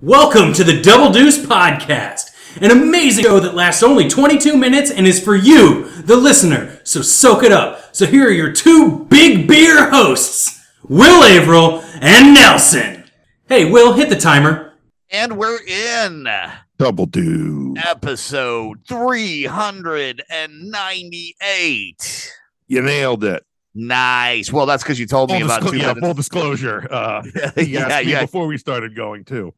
Welcome to the Double Deuce Podcast, an amazing show that lasts only 22 minutes and is for you, the listener. So soak it up. So here are your two big beer hosts, Will Averill and Nelson. Hey, Will, hit the timer. And we're in Double do. episode 398. You nailed it. Nice. Well, that's because you told me about disclo- two yeah, minutes. full disclosure. Uh, yeah, you yeah, before we started going too.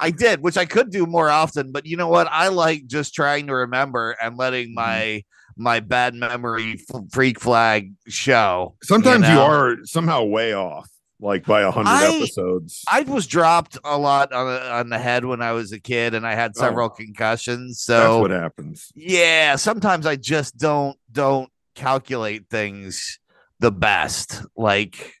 I did, which I could do more often. But you know what? I like just trying to remember and Mm-hmm. letting my my bad memory f- freak flag show. Sometimes you, know? are somehow way off, like by a hundred episodes. I was dropped a lot on, the- on the head when I was a kid, and I had Oh. several concussions. That's So what happens. yeah sometimes i just don't don't calculate things the best like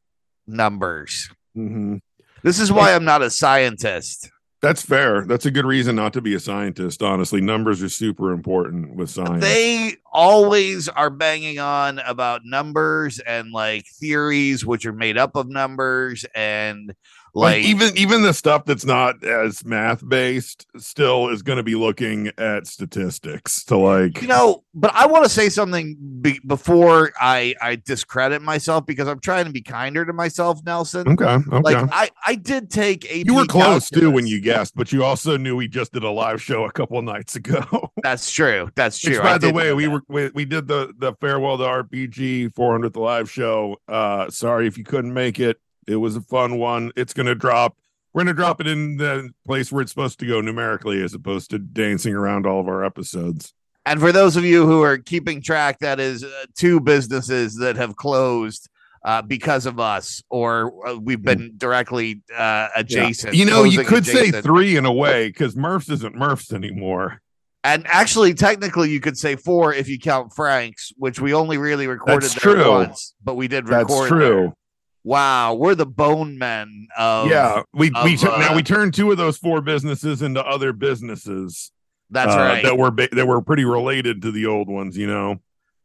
numbers hmm this is why i'm not a scientist That's fair. That's a good reason not to be a scientist. Honestly, numbers are super important with science. they always are banging on about numbers and like theories which are made up of numbers and like like even even the stuff that's not as math based still is going to be looking at statistics to like you know but i want to say something be- before i i discredit myself because i'm trying to be kinder to myself nelson okay okay like i i did take a you were close too when you guessed but you also knew we just did a live show a couple nights ago That's true. That's true. Which, I by the way we that. were we, we did the the farewell to rpg 400th live show uh sorry if you couldn't make it it was a fun one it's gonna drop we're gonna drop it in the place where it's supposed to go numerically as opposed to dancing around all of our episodes And for those of you who are keeping track, that is uh, two businesses that have closed uh, because of us, or uh, we've been directly uh, adjacent. you know you could say three in a way because murphs isn't murphs anymore and actually, technically, you could say four if you count Frank's, which we only really recorded That's true. once, but we did record. that's there. Wow, we're the bone men of. yeah we we of, took now uh, we turned two of those four businesses into other businesses that's uh, right. that were ba- that were pretty related to the old ones you know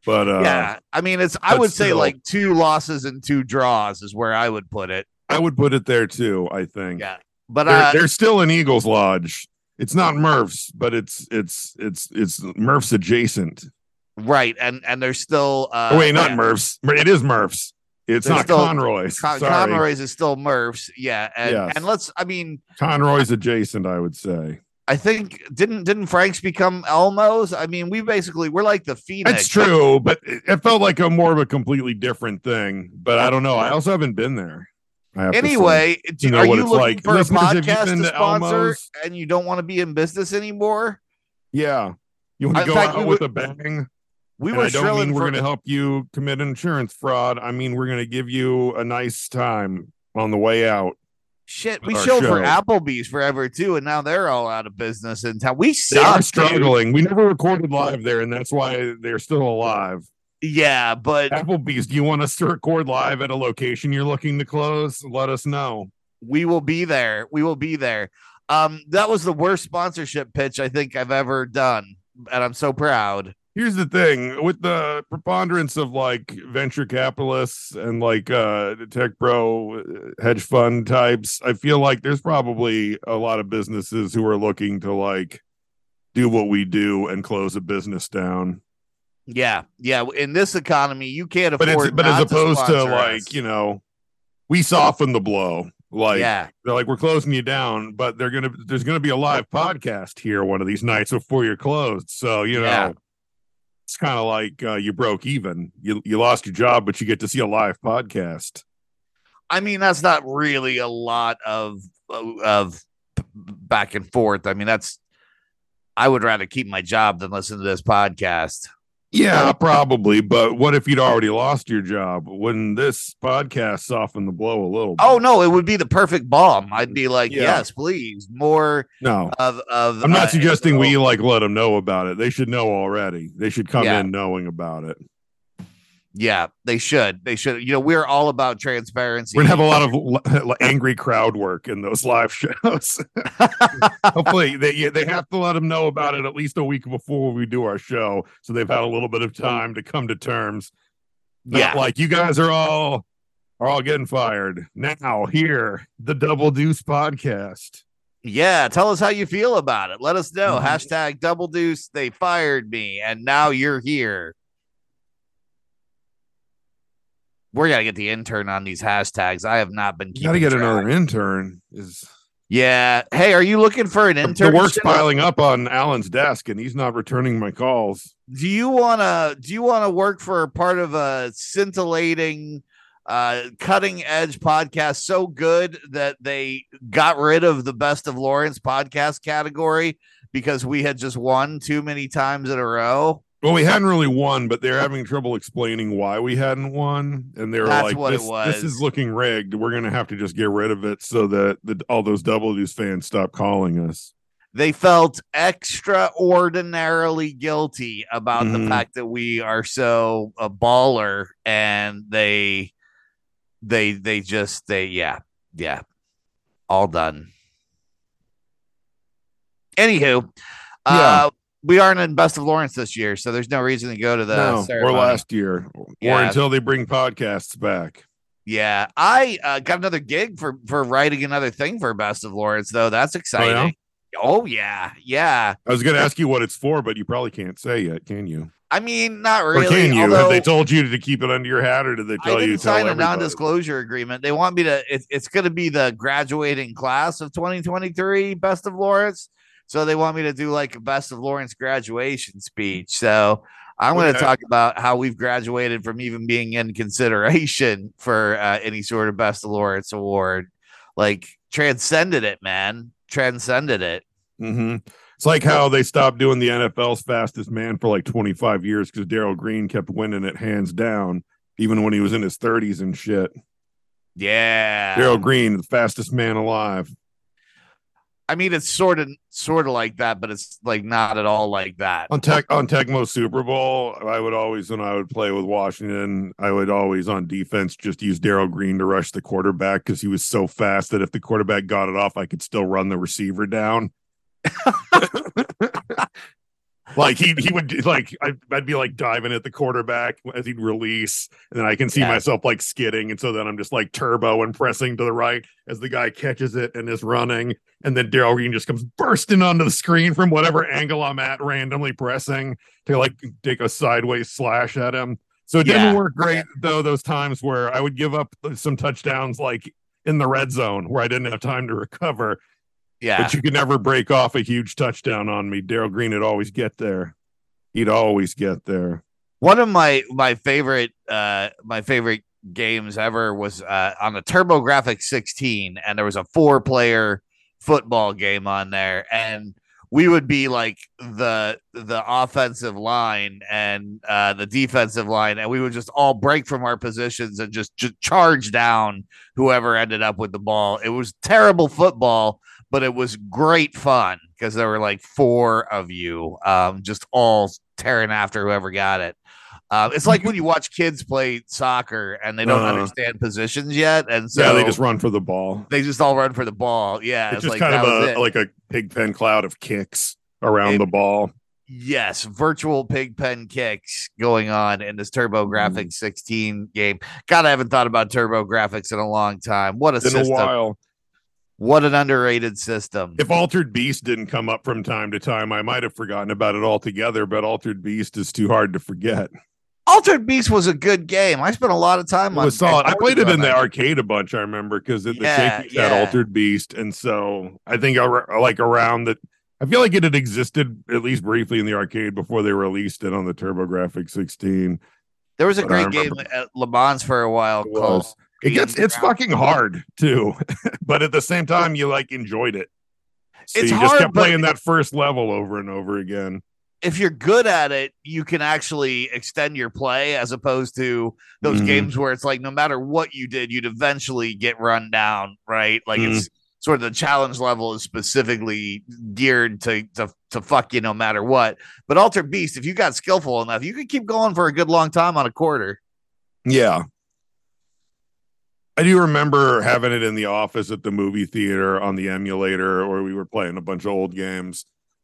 but uh yeah, I mean, it's. I would say like two losses and two draws is where I would put it. i would put it there too i think Yeah, but they're, uh, they're still in eagles lodge it's not murphs but it's it's it's it's murphs adjacent right, and and there's still. Uh, oh, wait not yeah. murphs it is murphs it's There's not still- conroy's Con-. Conroy's is still Murphs, yeah, and Yes. and let's. I mean, conroy's adjacent i would say I think didn't didn't Frank's become Elmos? I mean, we basically we're like the Phoenix. That's true, but it it felt like a more of a completely different thing. But I don't know. I also haven't been there. I have to say. Anyway, do, know are what you it's looking like. for a Listeners, podcast to sponsor, Elmo's? and you don't want to be in business anymore? yeah, you want In to go fact, out with a bang. We And were I don't mean we're going to help you commit insurance fraud. I mean we're going to give you a nice time on the way out. shit. We showed for. Applebee's forever too, and now they're all out of business in town. We dude. struggling. We never recorded live there, and that's why they're still alive. Yeah, but Applebee's, do you want us to record live at a location you're looking to close? Let us know. we will be there. We will be there. Um, that was the worst sponsorship pitch I think I've ever done, and I'm so proud. Here's the thing with the preponderance of like venture capitalists and like uh tech bro uh, hedge fund types i feel like there's probably a lot of businesses who are looking to like do what we do and close a business down Yeah, yeah. In this economy, you can't but afford. it's but as opposed to, sponsor like us. you know we soften the blow like yeah, they're like we're closing you down but they're gonna there's gonna be a live podcast here one of these nights before you're closed so you know Yeah. It's kind of like uh, you broke even you you lost your job but you get to see a live podcast I mean that's not really a lot of of back and forth. I mean that's. I would rather keep my job than listen to this podcast. Yeah probably but what if you'd already lost your job wouldn't this podcast soften the blow a little bit? Oh no, it would be the perfect bomb. I'd be like, Yeah. yes, please, more no of of. i'm not uh, suggesting we like let them know about it they should know already they should come Yeah. in knowing about it Yeah, they should. They should. You know, we're all about transparency. We're gonna have a lot of angry crowd work in those live shows. Hopefully, they they have to let them know about it at least a week before we do our show, so they've had a little bit of time to come to terms. Not yeah. like you guys are all are all getting fired now. Here, the Double Deuce podcast. Yeah, tell us how you feel about it. Let us know. Mhm. Hashtag double deuce. They fired me, and now you're here. We're gonna get the intern on these hashtags. I have not been. You got to get track. another intern. Is Yeah. Hey, are you looking for an intern? the work's piling up on Alan's desk, and he's not returning my calls. do you wanna do you wanna work for part of a scintillating uh cutting edge podcast so good that they got rid of the best of Lawrence podcast category because we had just won too many times in a row? Well, we hadn't really won, but they're having trouble explaining why we hadn't won, and they're like, this, "This is looking rigged. We're gonna have to just get rid of it so that the, all those Double Deuce fans stop calling us." They felt extraordinarily guilty about the Mhm. fact that we are so a baller and they they they just they yeah yeah all done anywho uh we aren't in best of lawrence this year so there's no reason to go to the no, or last year, or until they bring podcasts back. yeah i uh, got another gig for for writing another thing for best of lawrence though that's exciting oh yeah yeah, I was going to ask you what it's for, but you probably can't say yet, can you? i mean not Or really can you? Have they told you to keep it under your hat, or did they I tell didn't you to tell sign a everybody? non-disclosure agreement. They want me to. It, it's going to be the graduating class of 2023, Best of Lawrence. So they want me to do like a Best of Lawrence graduation speech. So I'm going to talk about how we've graduated from even being in consideration for uh, any sort of Best of Lawrence award. Like transcended it, man. Transcended it. hmm It's like how they stopped doing the NFL's fastest man for like 25 years because Darrell Green kept winning it hands down, even when he was in his 30s and shit. Yeah. Darrell Green, the fastest man alive. I mean, it's sort of sort of like that, but it's like not at all like that. On Tech on Tecmo Super Bowl, I would always when I would play with Washington, I would always on defense just use Darrell Green to rush the quarterback because he was so fast that if the quarterback got it off, I could still run the receiver down. like he he would like I'd, I'd be like diving at the quarterback as he'd release, and then I can see Yeah. myself like skidding, and so then I'm just like turbo and pressing to the right as the guy catches it and is running, and then Darrell Green just comes bursting onto the screen from whatever angle I'm at, randomly pressing to like take a sideways slash at him. So it Yeah. didn't work great though. Those times where I would give up some touchdowns like in the red zone where I didn't have time to recover, Yeah. but you could never break off a huge touchdown on me. Darrell Green would always get there. He'd always get there. One of my my favorite uh my favorite games ever was uh on the TurboGrafx 16 and there was a four player football game on there and we would be like the the offensive line and uh the defensive line and we would just all break from our positions and just, just charge down whoever ended up with the ball. It was terrible football, but it was great fun because there were like four of you um just all tearing after whoever got it. Uh, it's like when you watch kids play soccer and they don't Uh-huh. understand positions yet, and so yeah, they just run for the ball. they just all run for the ball. Yeah, It's it's, just like kind of a like a pig pen cloud of kicks around It- the ball. yes, virtual pig pen kicks going on in this TurboGrafx 16 game. God, I haven't thought about TurboGrafx in a long time. What a In a system! while. What an underrated system. If Altered Beast didn't come up from time to time, I might have forgotten about it altogether, but Altered Beast is too hard to forget. Altered Beast was a good game. I spent a lot of time It on. was solid. I played it in the arcade a bunch. I remember because the Yeah, Shakey's had yeah. Altered Beast, and so I think ar- like around that. I feel like it had existed at least briefly in the arcade before they released it on the TurboGrafx 16. There was a but great game at Le Mans for a while It called. was. It gets it's fucking hard too, but at the same time you like enjoyed it. So It's you just hard, kept playing that first level over and over again. if you're good at it, you can actually extend your play as opposed to those Mhm. games where it's like no matter what you did, you'd eventually get run down, right? Like Mm-hmm. it's sort of the challenge level is specifically geared to to to fuck you no matter what. But Altered Beast, if you got skillful enough, you could keep going for a good long time on a quarter. Yeah. I do remember having it in the office at the movie theater on the emulator, where we were playing a bunch of old games.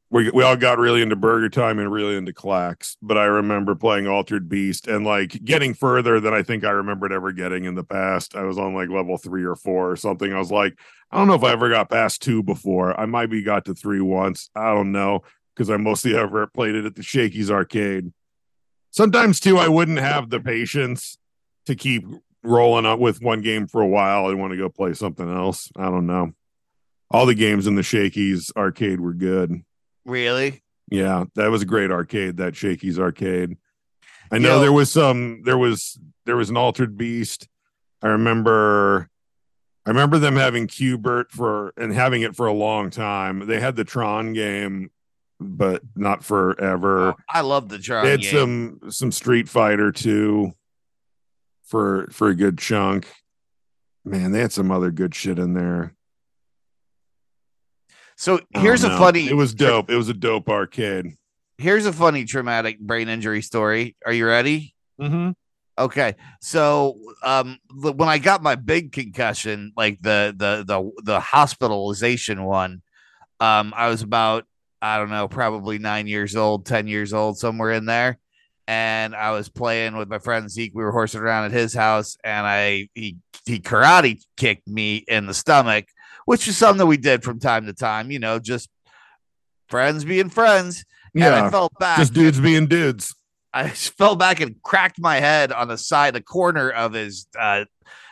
we we all got really into Burger Time and really into Klax, but I remember playing Altered Beast and like getting further than I think I remembered ever getting in the past. I was on like level three or four or something. I was like, I don't know if I ever got past two before. I might be got to three once. I don't know because I mostly ever played it at the Shakey's arcade. Sometimes too, I wouldn't have the patience to keep rolling up with one game for a while. I want to go play something else. I don't know. All the games in the Shakey's arcade were good. Really? Yeah, that was a great arcade. That Shakey's arcade. I know Yo. there was some. There was there was an Altered Beast. I remember. I remember them having Qbert for and having it for a long time. They had the Tron game, but not forever. Oh, I love the Tron they had game. some some Street Fighter too. For for a good chunk, man, they had some other good shit in there. so here's a don't funny. It was dope. It was a dope arcade. Here's a funny traumatic brain injury story. Are you ready? Mm-hmm. Okay, so um, when I got my big concussion, like the the the the hospitalization one, um, I was about I don't know, probably nine years old, ten years old, somewhere in there, and I was playing with my friend Zeke. We were horsing around at his house, and I he he karate kicked me in the stomach, which is something that we did from time to time. You know, just friends being friends. And I Yeah, fell back. just dudes being dudes. I fell back and cracked my head on the side, the corner of his uh,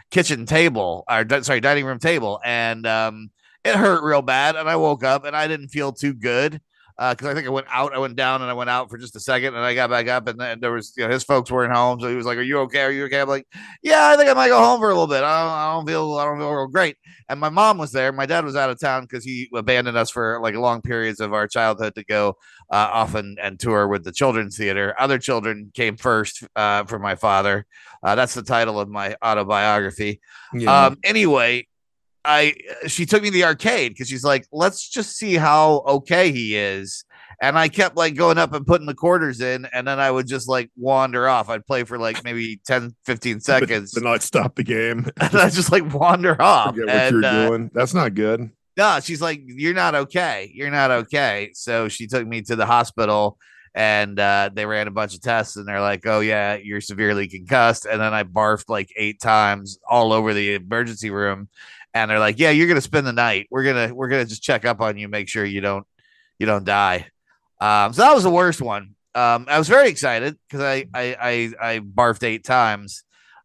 kitchen table, or sorry, dining room table, and um, it hurt real bad. And I woke up and I didn't feel too good because I think I went out, I went down, and I went out for just a second, and I got back up, and then there was, you know, his folks weren't home, so he was like, "Are you okay? Are you okay?" I'm like, "Yeah, I think I might go home for a little bit. I don't, I don't feel, I don't feel real great." And my mom was there. My dad was out of town because he abandoned us for like long periods of our childhood to go uh, off and, and tour with the children's theater. Other children came first uh, for my father. Uh, that's the title of my autobiography. Yeah. Um, anyway, I she took me to the arcade because she's like, let's just see how okay he is. And I kept like going up and putting the quarters in, and then I would just like wander off. I'd play for like maybe 10, 15 But- seconds, but, not stop the game. and I'd just like wander off. Forget what and, you're uh, doing. That's not good. no, she's like, you're not okay. You're not okay. So she took me to the hospital and uh, they ran a bunch of tests and they're like, oh, yeah, you're severely concussed. And then I barfed like eight times all over the emergency room. And they're like, yeah, you're going to spend the night. We're going to, we're going to just check up on you, make sure you don't, you don't die. Um, so that was the worst one. Um, I was very excited because I, I, I, I barfed eight times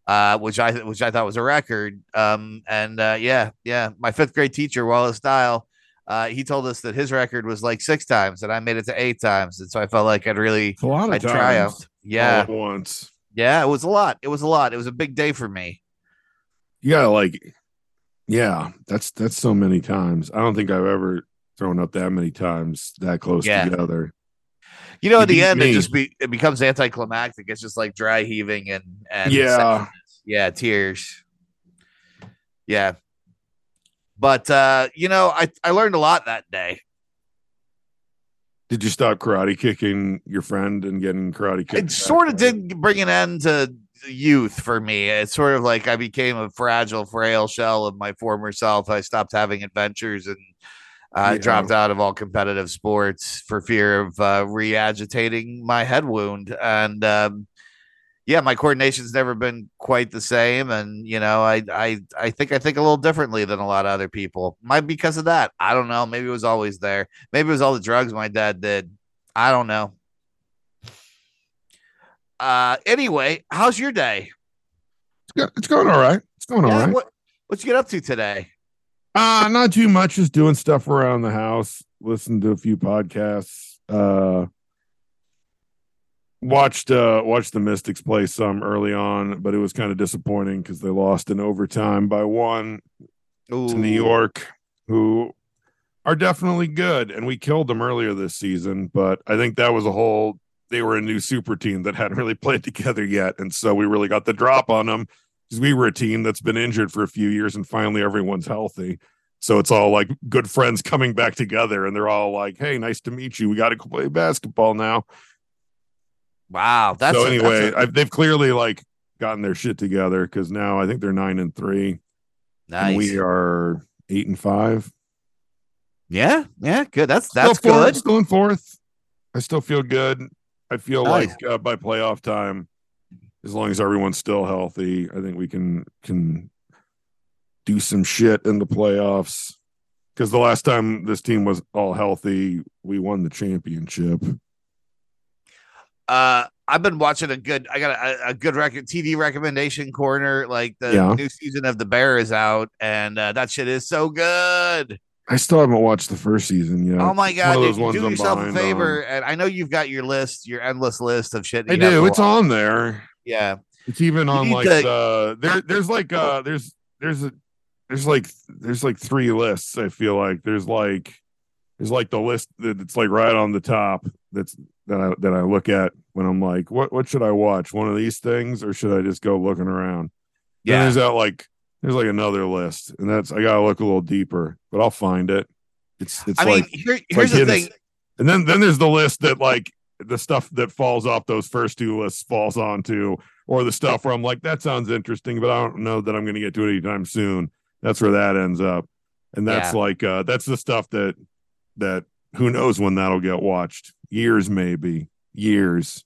uh, which I which I thought was a record. Um, and uh, yeah, yeah, my fifth grade teacher Wallace Dial, uh, he told us that his record was like six times, and I made it to eight times, and so I felt like I'd really a lot of I triumphed. Yeah, once. yeah, it was a lot. It was a lot. It was a big day for me. You gotta like, yeah, that's that's so many times. I don't think I've ever thrown up that many times that close Yeah. together. You know, at the end, it just be it becomes anticlimactic. It's just like dry heaving and and Yeah. sadness. yeah, tears. Yeah. But uh, you know, I I learned a lot that day. Did you stop karate kicking your friend and getting karate kicked? it sort of did bring an end to youth for me. It's sort of like I became a fragile, frail shell of my former self. I stopped having adventures and I Yeah. dropped out of all competitive sports for fear of uh, re-agitating my head wound. And um, yeah, my coordination's never been quite the same. And you know, I I I think I think a little differently than a lot of other people. Might because of that. I don't know. Maybe it was always there. Maybe it was all the drugs my dad did. I don't know. Uh, anyway, how's your day? It's, go- it's going all right. It's going all Yeah, right. what what you get up to today? Uh not too much. Just doing stuff around the house. Listened to a few podcasts. Uh watched uh watched the Mystics play some early on, but it was kind of disappointing because they lost in overtime by one to New York, who are definitely good. And we killed them earlier this season, but I think that was a whole they were a new super team that hadn't really played together yet. And so we really got the drop on them because we were a team that's been injured for a few years and finally everyone's healthy. So it's all like good friends coming back together and they're all like, Hey, nice to meet you. We got to play basketball now. Wow, that's so a- that's anyway, a- I, they've clearly like gotten their shit together because now I think they're nine and three. nice. And we are eight and five. Yeah, yeah, good. That's that's still fourth, good. Still in fourth. I still feel good. I feel Nice. like uh, by playoff time, as long as everyone's still healthy, I think we can can do some shit in the playoffs. Because the last time this team was all healthy, we won the championship. Uh, I've been watching a good. I got a, a good record TV recommendation corner. Like the Yeah. new season of The Bear is out, and uh, that shit is so good. I still haven't watched the first season yet. Oh my god, dude, do I'm yourself a behind favor, and I know you've got your list, your endless list of shit. I do. It's watch. on there. Yeah, It's even You on like to- the there. There's like uh there's there's a there's like there's like three lists. I feel like there's like there's like the list that's like right on the top. That's that I that I look at when I'm like, what what should I watch? One of these things, or should I just go looking around? Then yeah. there's that like there's like another list, and that's I gotta look a little deeper, but I'll find it. It's it's I like mean, here, here's like the thing. and then then there's the list that like the stuff that falls off those first two lists falls onto, or the stuff where I'm like, that sounds interesting, but I don't know that I'm gonna get to it anytime soon. That's where that ends up. And that's Yeah. like uh that's the stuff that that who knows when that'll get watched. Years maybe. Years.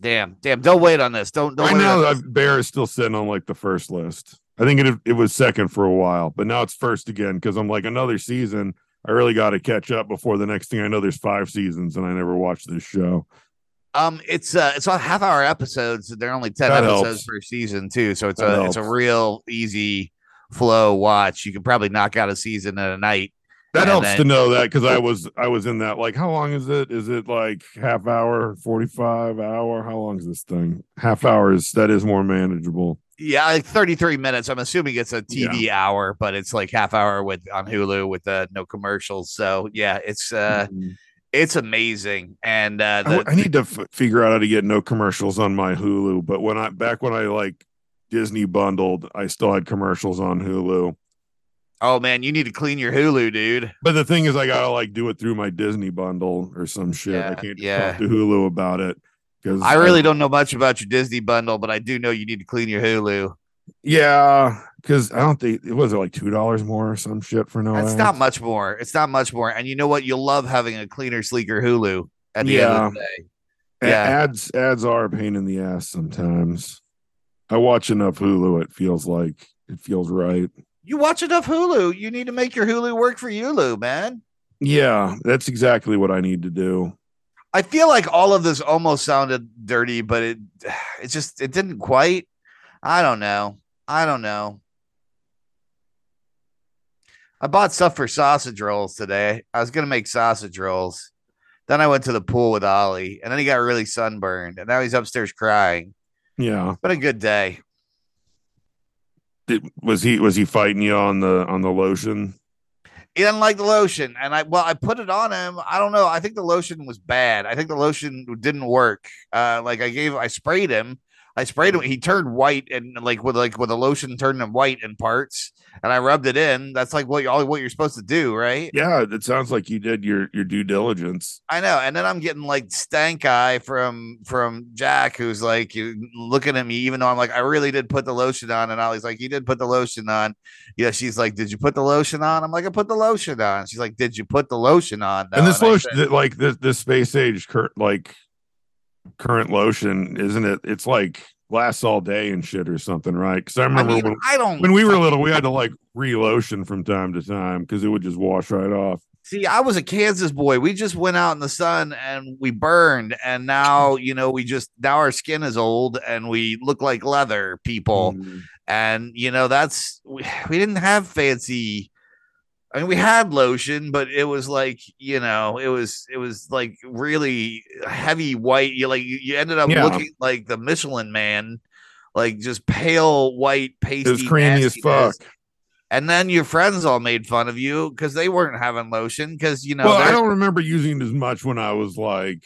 Damn, damn. Don't wait on this. Don't don't Right wait. now on I've- Bear is still sitting on like the first list. I think it it was second for a while, but now it's first again because I'm like another season. I really got to catch up before the next thing I know. There's five seasons, and I never watched this show. Um, it's uh, it's on half hour episodes. They're only ten That episodes helps. per season too, so it's That a it's a real easy flow watch. You can probably knock out a season in a night. That helps then- to know that because I was I was in that like how long is it? Is it like half hour, forty five hour? How long is this thing? Half hours. That is more manageable. Yeah, like thirty three minutes. I'm assuming it's a TV hour, but it's like half hour with on Hulu with uh, no commercials. So yeah, it's uh, Mhm. it's amazing. And uh, I, the, w- I need to f- figure out how to get no commercials on my Hulu. But when I back when I like Disney bundled, I still had commercials on Hulu. oh man, you need to clean your Hulu, dude. But the thing is, I gotta like do it through my Disney bundle or some shit. I can't yeah. talk to Hulu about it because I really don't know much about your Disney bundle, but I do know you need to clean your Hulu. Yeah, because I don't think it was like two dollars more or some shit for no. It's not much more. It's not much more. And you know what? You'll love having a cleaner, sleeker Hulu at the end of the day. Yeah. ads ads are a pain in the ass sometimes. I watch enough Hulu, it feels like it feels right. You watch enough Hulu. You need to make your Hulu work for you, Lou, man. Yeah, that's exactly what I need to do. I feel like all of this almost sounded dirty, but it it just it didn't quite. I don't know. I don't know. I bought stuff for sausage rolls today. I was gonna make sausage rolls. Then I went to the pool with Ollie, and then he got really sunburned, and now he's upstairs crying. Yeah, Been a good day. Did, was he was he fighting you on the on the lotion? He didn't like the lotion, and I well, I put it on him. I don't know. I think the lotion was bad. I think the lotion didn't work. Uh, like I gave, I sprayed him. I sprayed him. He turned white, and like with like with a lotion turned him white in parts, and I rubbed it in. That's like what all what you're supposed to do, right? Yeah, it sounds like you did your your due diligence. I know. And then I'm getting like stank eye from from Jack, who's like you looking at me, even though I'm like, I really did put the lotion on. And Ollie's like, You did put the lotion on. Yeah, she's like, Did you put the lotion on? I'm like, I put the lotion on. She's like, Did you put the lotion on? and this I lotion, said, like this this space age current like current lotion, isn't it? It's like lasts all day and shit or something, right? Because I I remember mean, when I don't when we were little, we had to like re-lotion from time to time because it would just wash right off. see. I was a Kansas boy. We just went out in the sun and we burned, and now you know we just now our skin is old and we look like leather people. Mm. and you know that's we, we didn't have fancy i mean we had lotion but it was like you know it was it was like really heavy white you like you, you ended up Yeah. looking like the michelin man like just pale white pasty It was creamy as fuck. and then your friends all made fun of you because they weren't having lotion because you know well, I don't remember using it as much when I was like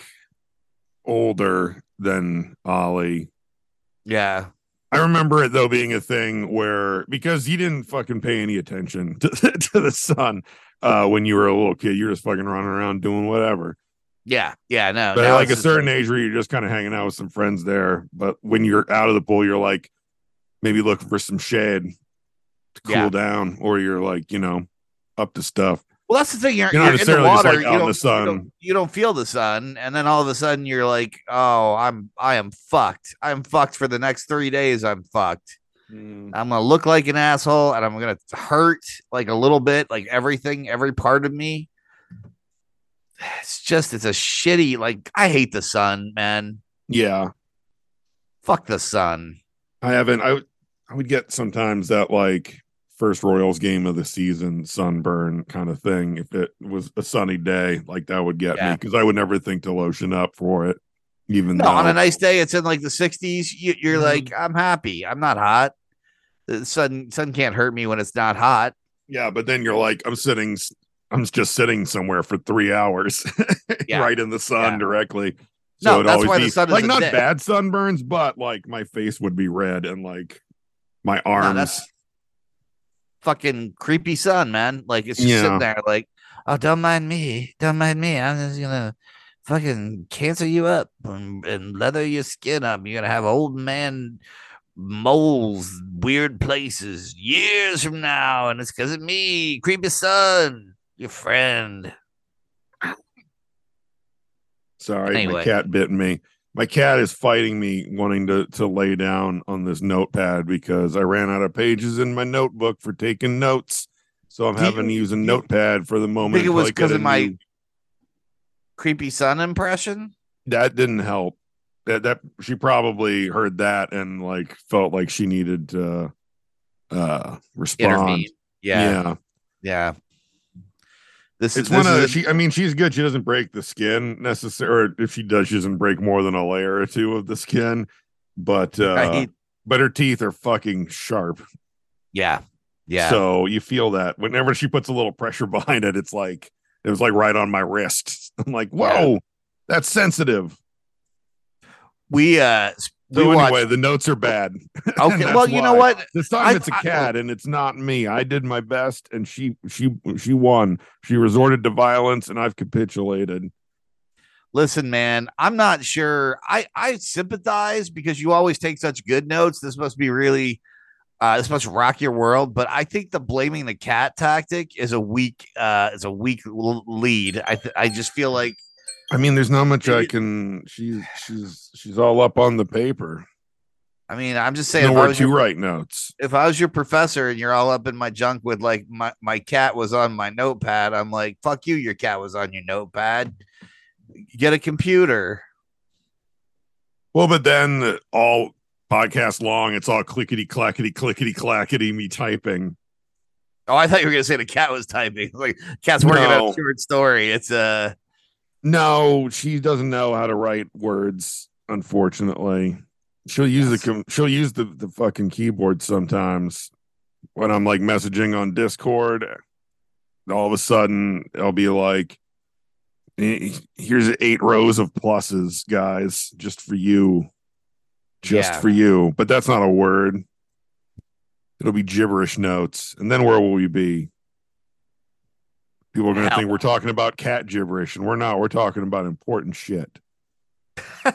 older than Ollie. yeah I remember it though being a thing where because you didn't fucking pay any attention to, to the sun uh, when you were a little kid, you're just fucking running around doing whatever. yeah yeah no But like a just certain age where you're just kind of hanging out with some friends there. But when you're out of the pool, you're like maybe looking for some shade to cool Yeah. down, or you're like, you know, up to stuff. Well, that's the thing. You're, You're you're, in the water. like, you, don't, the sun. You, don't, you don't feel the sun, and then all of a sudden you're like, "Oh, I'm I am fucked. I'm fucked for the next three days. I'm fucked. Mm. I'm gonna look like an asshole, and I'm gonna hurt like a little bit, like everything, every part of me. It's just, it's a shitty. Like I hate the sun, man. Yeah. Fuck the sun. I haven't. I I would get sometimes that like first Royals game of the season sunburn kind of thing. If it was a sunny day, like that would get me because I would never think to lotion up for it. Even No, though on a nice day, it's in like the 60s. You, you're Mhm. like, I'm happy. I'm not hot. The sun sun can't hurt me when it's not hot. yeah, but then you're like, I'm sitting, I'm just sitting somewhere for three hours, Yeah. right in the sun Yeah. directly. No, it'd that's why the be- sun is like not dick. bad sunburns, but like my face would be red and like my arms. that's fucking creepy sun, man. Like it's just Yeah. sitting there, like, oh, don't mind me, don't mind me. I'm just gonna fucking cancer you up and, and leather your skin up. You're gonna have old man moles, weird places years from now, and it's because of me, creepy sun, your friend. Sorry, my cat bit me. My cat is fighting me, wanting to to lay down on this notepad because I ran out of pages in my notebook for taking notes. So I'm Do you- having to use a notepad for the I moment. think it was because of my new- creepy sun impression. that didn't help. That that she probably heard that and like felt like she needed to uh respond. Intervene. Yeah, yeah. yeah. This It's this one of a- she. I mean, she's good. She doesn't break the skin necessarily. If she does, she doesn't break more than a layer or two of the skin. But uh, Right. but her teeth are fucking sharp. yeah, yeah. So you feel that whenever she puts a little pressure behind it, it's like it was like right on my wrist. I'm like, whoa, that's sensitive. we uh s- we anyway, watched the notes are bad. okay well you know what This time I- it's a cat and it's not me. I did my best and she she she won. She resorted to violence and I've capitulated. listen man i'm not sure i i sympathize because you always take such good notes this must be really uh this must rock your world but i think the blaming the cat tactic is a weak uh is a weak lead i th- i just feel like I mean, there's not much I can. She's she's she's all up on the paper. i mean i'm just saying Nowhere to your, write notes. if I was your professor and you're all up in my junk with like my, my cat was on my notepad i'm like fuck you your cat was on your notepad get a computer Well, but then all podcast long, it's all clickety clackety clickety clackety me typing. oh i thought you were gonna say the cat was typing like cat's working No. on a short story it's uh No, she doesn't know how to write words. Unfortunately, she'll use the she'll use the the fucking keyboard sometimes when I'm like messaging on Discord. All of a sudden, I'll be like, "Eh, "Here's eight rows of pluses, guys, just for you, just Yeah. for you." But that's not a word. It'll be gibberish notes, and then where will we be? People are going to think we're talking about cat gibberish, and we're not. We're talking about important shit.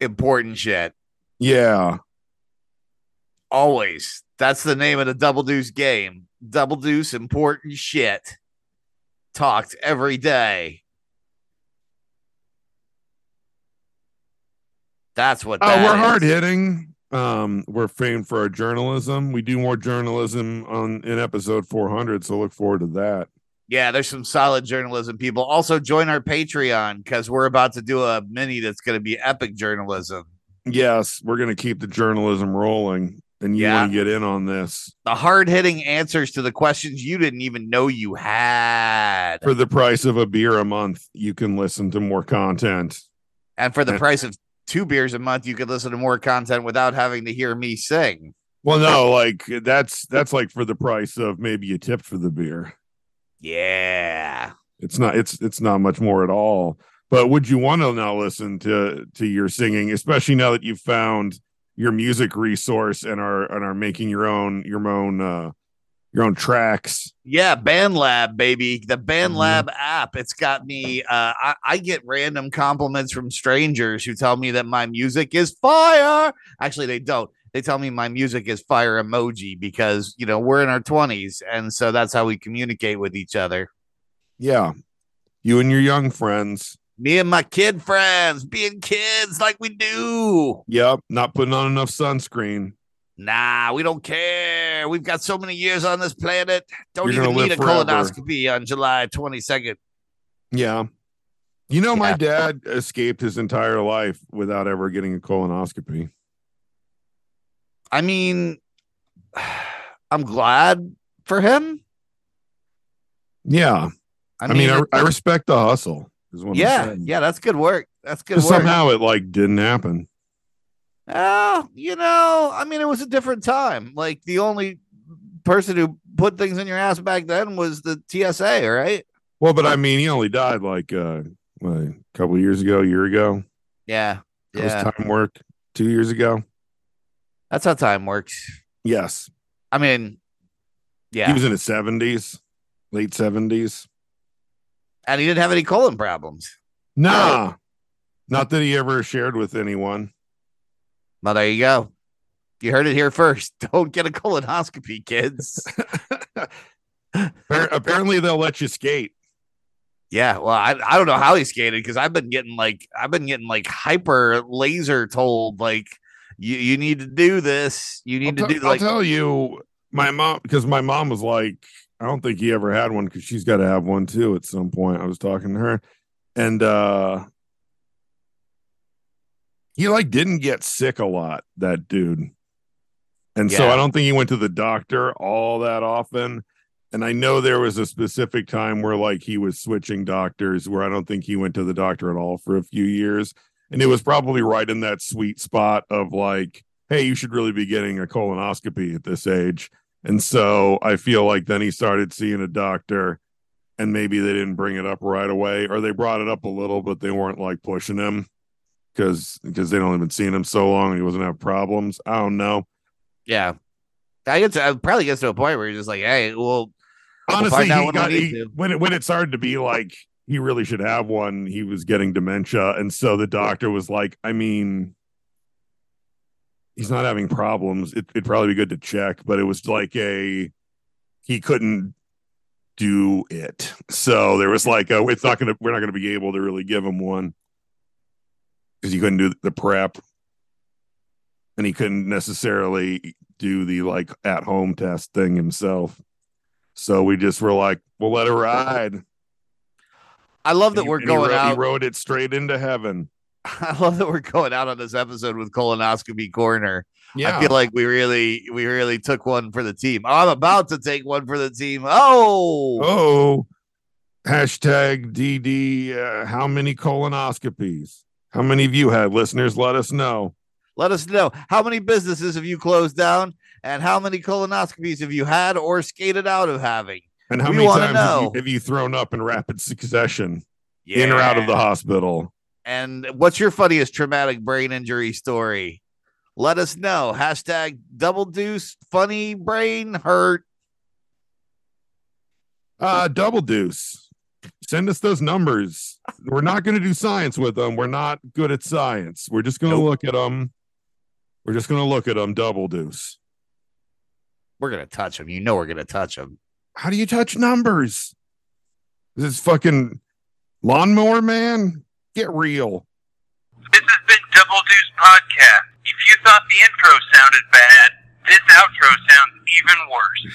important shit. Yeah. Always. That's the name of the double deuce game. Double deuce important shit. Talked every day. That's what Oh, that we're hard hitting. Um, we're famed for our journalism. We do more journalism on in episode 400, so look forward to that. Yeah, there's some solid journalism people. Also join our Patreon because we're about to do a mini that's going to be epic journalism. Yes, we're going to keep the journalism rolling, and you Yeah. want to get in on this The hard hitting answers to the questions you didn't even know you had. for the price of a beer a month. You can listen to more content. And for the Yeah. price of two beers a month, you could listen to more content without having to hear me sing. Well, no, like that's that's like for the price of maybe a tip for the beer. Yeah. It's not it's it's not much more at all. But would you want to now listen to to your singing, especially now that you've found your music resource and are and are making your own your own uh your own tracks? Yeah, Band Lab, baby. The Band Mhm. Lab app. It's got me. Uh, I, I get random compliments from strangers who tell me that my music is fire. Actually, they don't. they tell me my music is fire emoji because you know we're in our 20s and so that's how we communicate with each other Yeah. You and your young friends. me and my kid friends being kids like we do Yep. Not putting on enough sunscreen. Nah we don't care we've got so many years on this planet don't You're even need a forever. colonoscopy on july 22nd Yeah. You know, my Yeah. dad escaped his entire life without ever getting a colonoscopy. i mean i'm glad for him Yeah. i I mean, mean, I, I respect the hustle. Is what yeah yeah that's good work that's good work somehow it like didn't happen. Oh, you know, I mean, it was a different time. Like the only person who put things in your ass back then was the TSA, right? Well, but I mean, he only died like uh, what, a couple of years ago, a year ago. Yeah, That yeah. was time work two years ago. That's how time works. Yes. I mean, yeah, He was in his 70s, late 70s. and he didn't have any colon problems. Nah. Not that he ever shared with anyone. Well, there you go. You heard it here first. Don't get a colonoscopy, kids. Apparently, they'll let you skate. yeah, well, I, I don't know how he skated because I've been getting like I've been getting like hyper laser told like you you need to do this. You need I'll, to te- do I'll like tell you, my mom, because my mom was like, I don't think he ever had one because she's got to have one too at some point. I was talking to her, and uh he like didn't get sick a lot, that dude. And so I don't think he went to the doctor all that often. And I know there was a specific time where like he was switching doctors where I don't think he went to the doctor at all for a few years. And it was probably right in that sweet spot of like, hey, you should really be getting a colonoscopy at this age. And so I feel like then he started seeing a doctor and maybe they didn't bring it up right away or they brought it up a little, but they weren't like pushing him because because they don't even seen him so long and he wasn't have problems. I don't know. yeah. I get to I probably gets to a point where you're just like, hey, well, We'll Honestly, he when got he- when it when it started to be like he really should have one, he was getting dementia. And so the doctor was like, I mean, he's not having problems. It, it'd probably be good to check, but it was like a he couldn't do it. So there was like, a, it's not gonna we're not gonna be able to really give him one because he couldn't do the prep, and he couldn't necessarily do the like at home test thing himself. So we just were like, we'll let it ride. I love that And he- we're and he going ro- out. He rode it straight into heaven. I love that we're going out on this episode with colonoscopy corner. Yeah. I feel like we really, we really took one for the team. I'm about to take one for the team. Oh, oh, hashtag DD. Uh, how many colonoscopies? How many of you had listeners? Let us know. let us know how many businesses have you closed down, and how many colonoscopies have you had or skated out of having? And how We many times have you, have you thrown up in rapid succession, in or out of the hospital? And what's your funniest traumatic brain injury story? Let us know. Hashtag double deuce funny brain hurt. Uh, double deuce. Send us those numbers. We're not going to do science with them. We're not good at science. We're just going to Nope. look at them. We're just going to look at them. Double deuce. We're gonna touch them. You know we're gonna touch them. How do you touch numbers? This is fucking lawnmower man. Get real. This has been Double Deuce Podcast. If you thought the intro sounded bad, this outro sounds even worse.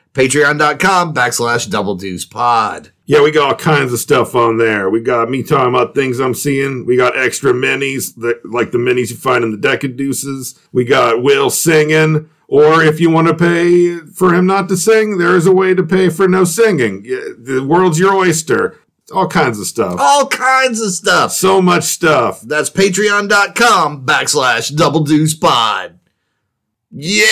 patreon.com backslash double deuce pod. Yeah, we got all kinds of stuff on there. We got me talking about things I'm seeing. We got extra minis, that, like the minis you find in the deck of deuces. We got Will singing. Or if you want to pay for him not to sing, there is a way to pay for no singing. The world's your oyster. All kinds of stuff. All kinds of stuff. So much stuff. That's patreon.com backslash double deuce pod. Yeah.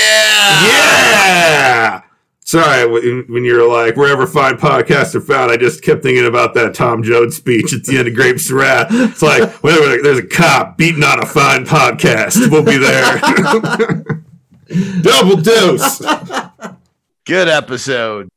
Yeah. Sorry, when you're like, wherever fine podcasts are found, I just kept thinking about that Tom Joad speech at the end of Grapes of Wrath. It's like, whenever there's a cop beating on a fine podcast, we'll be there. Double dose. Good episode.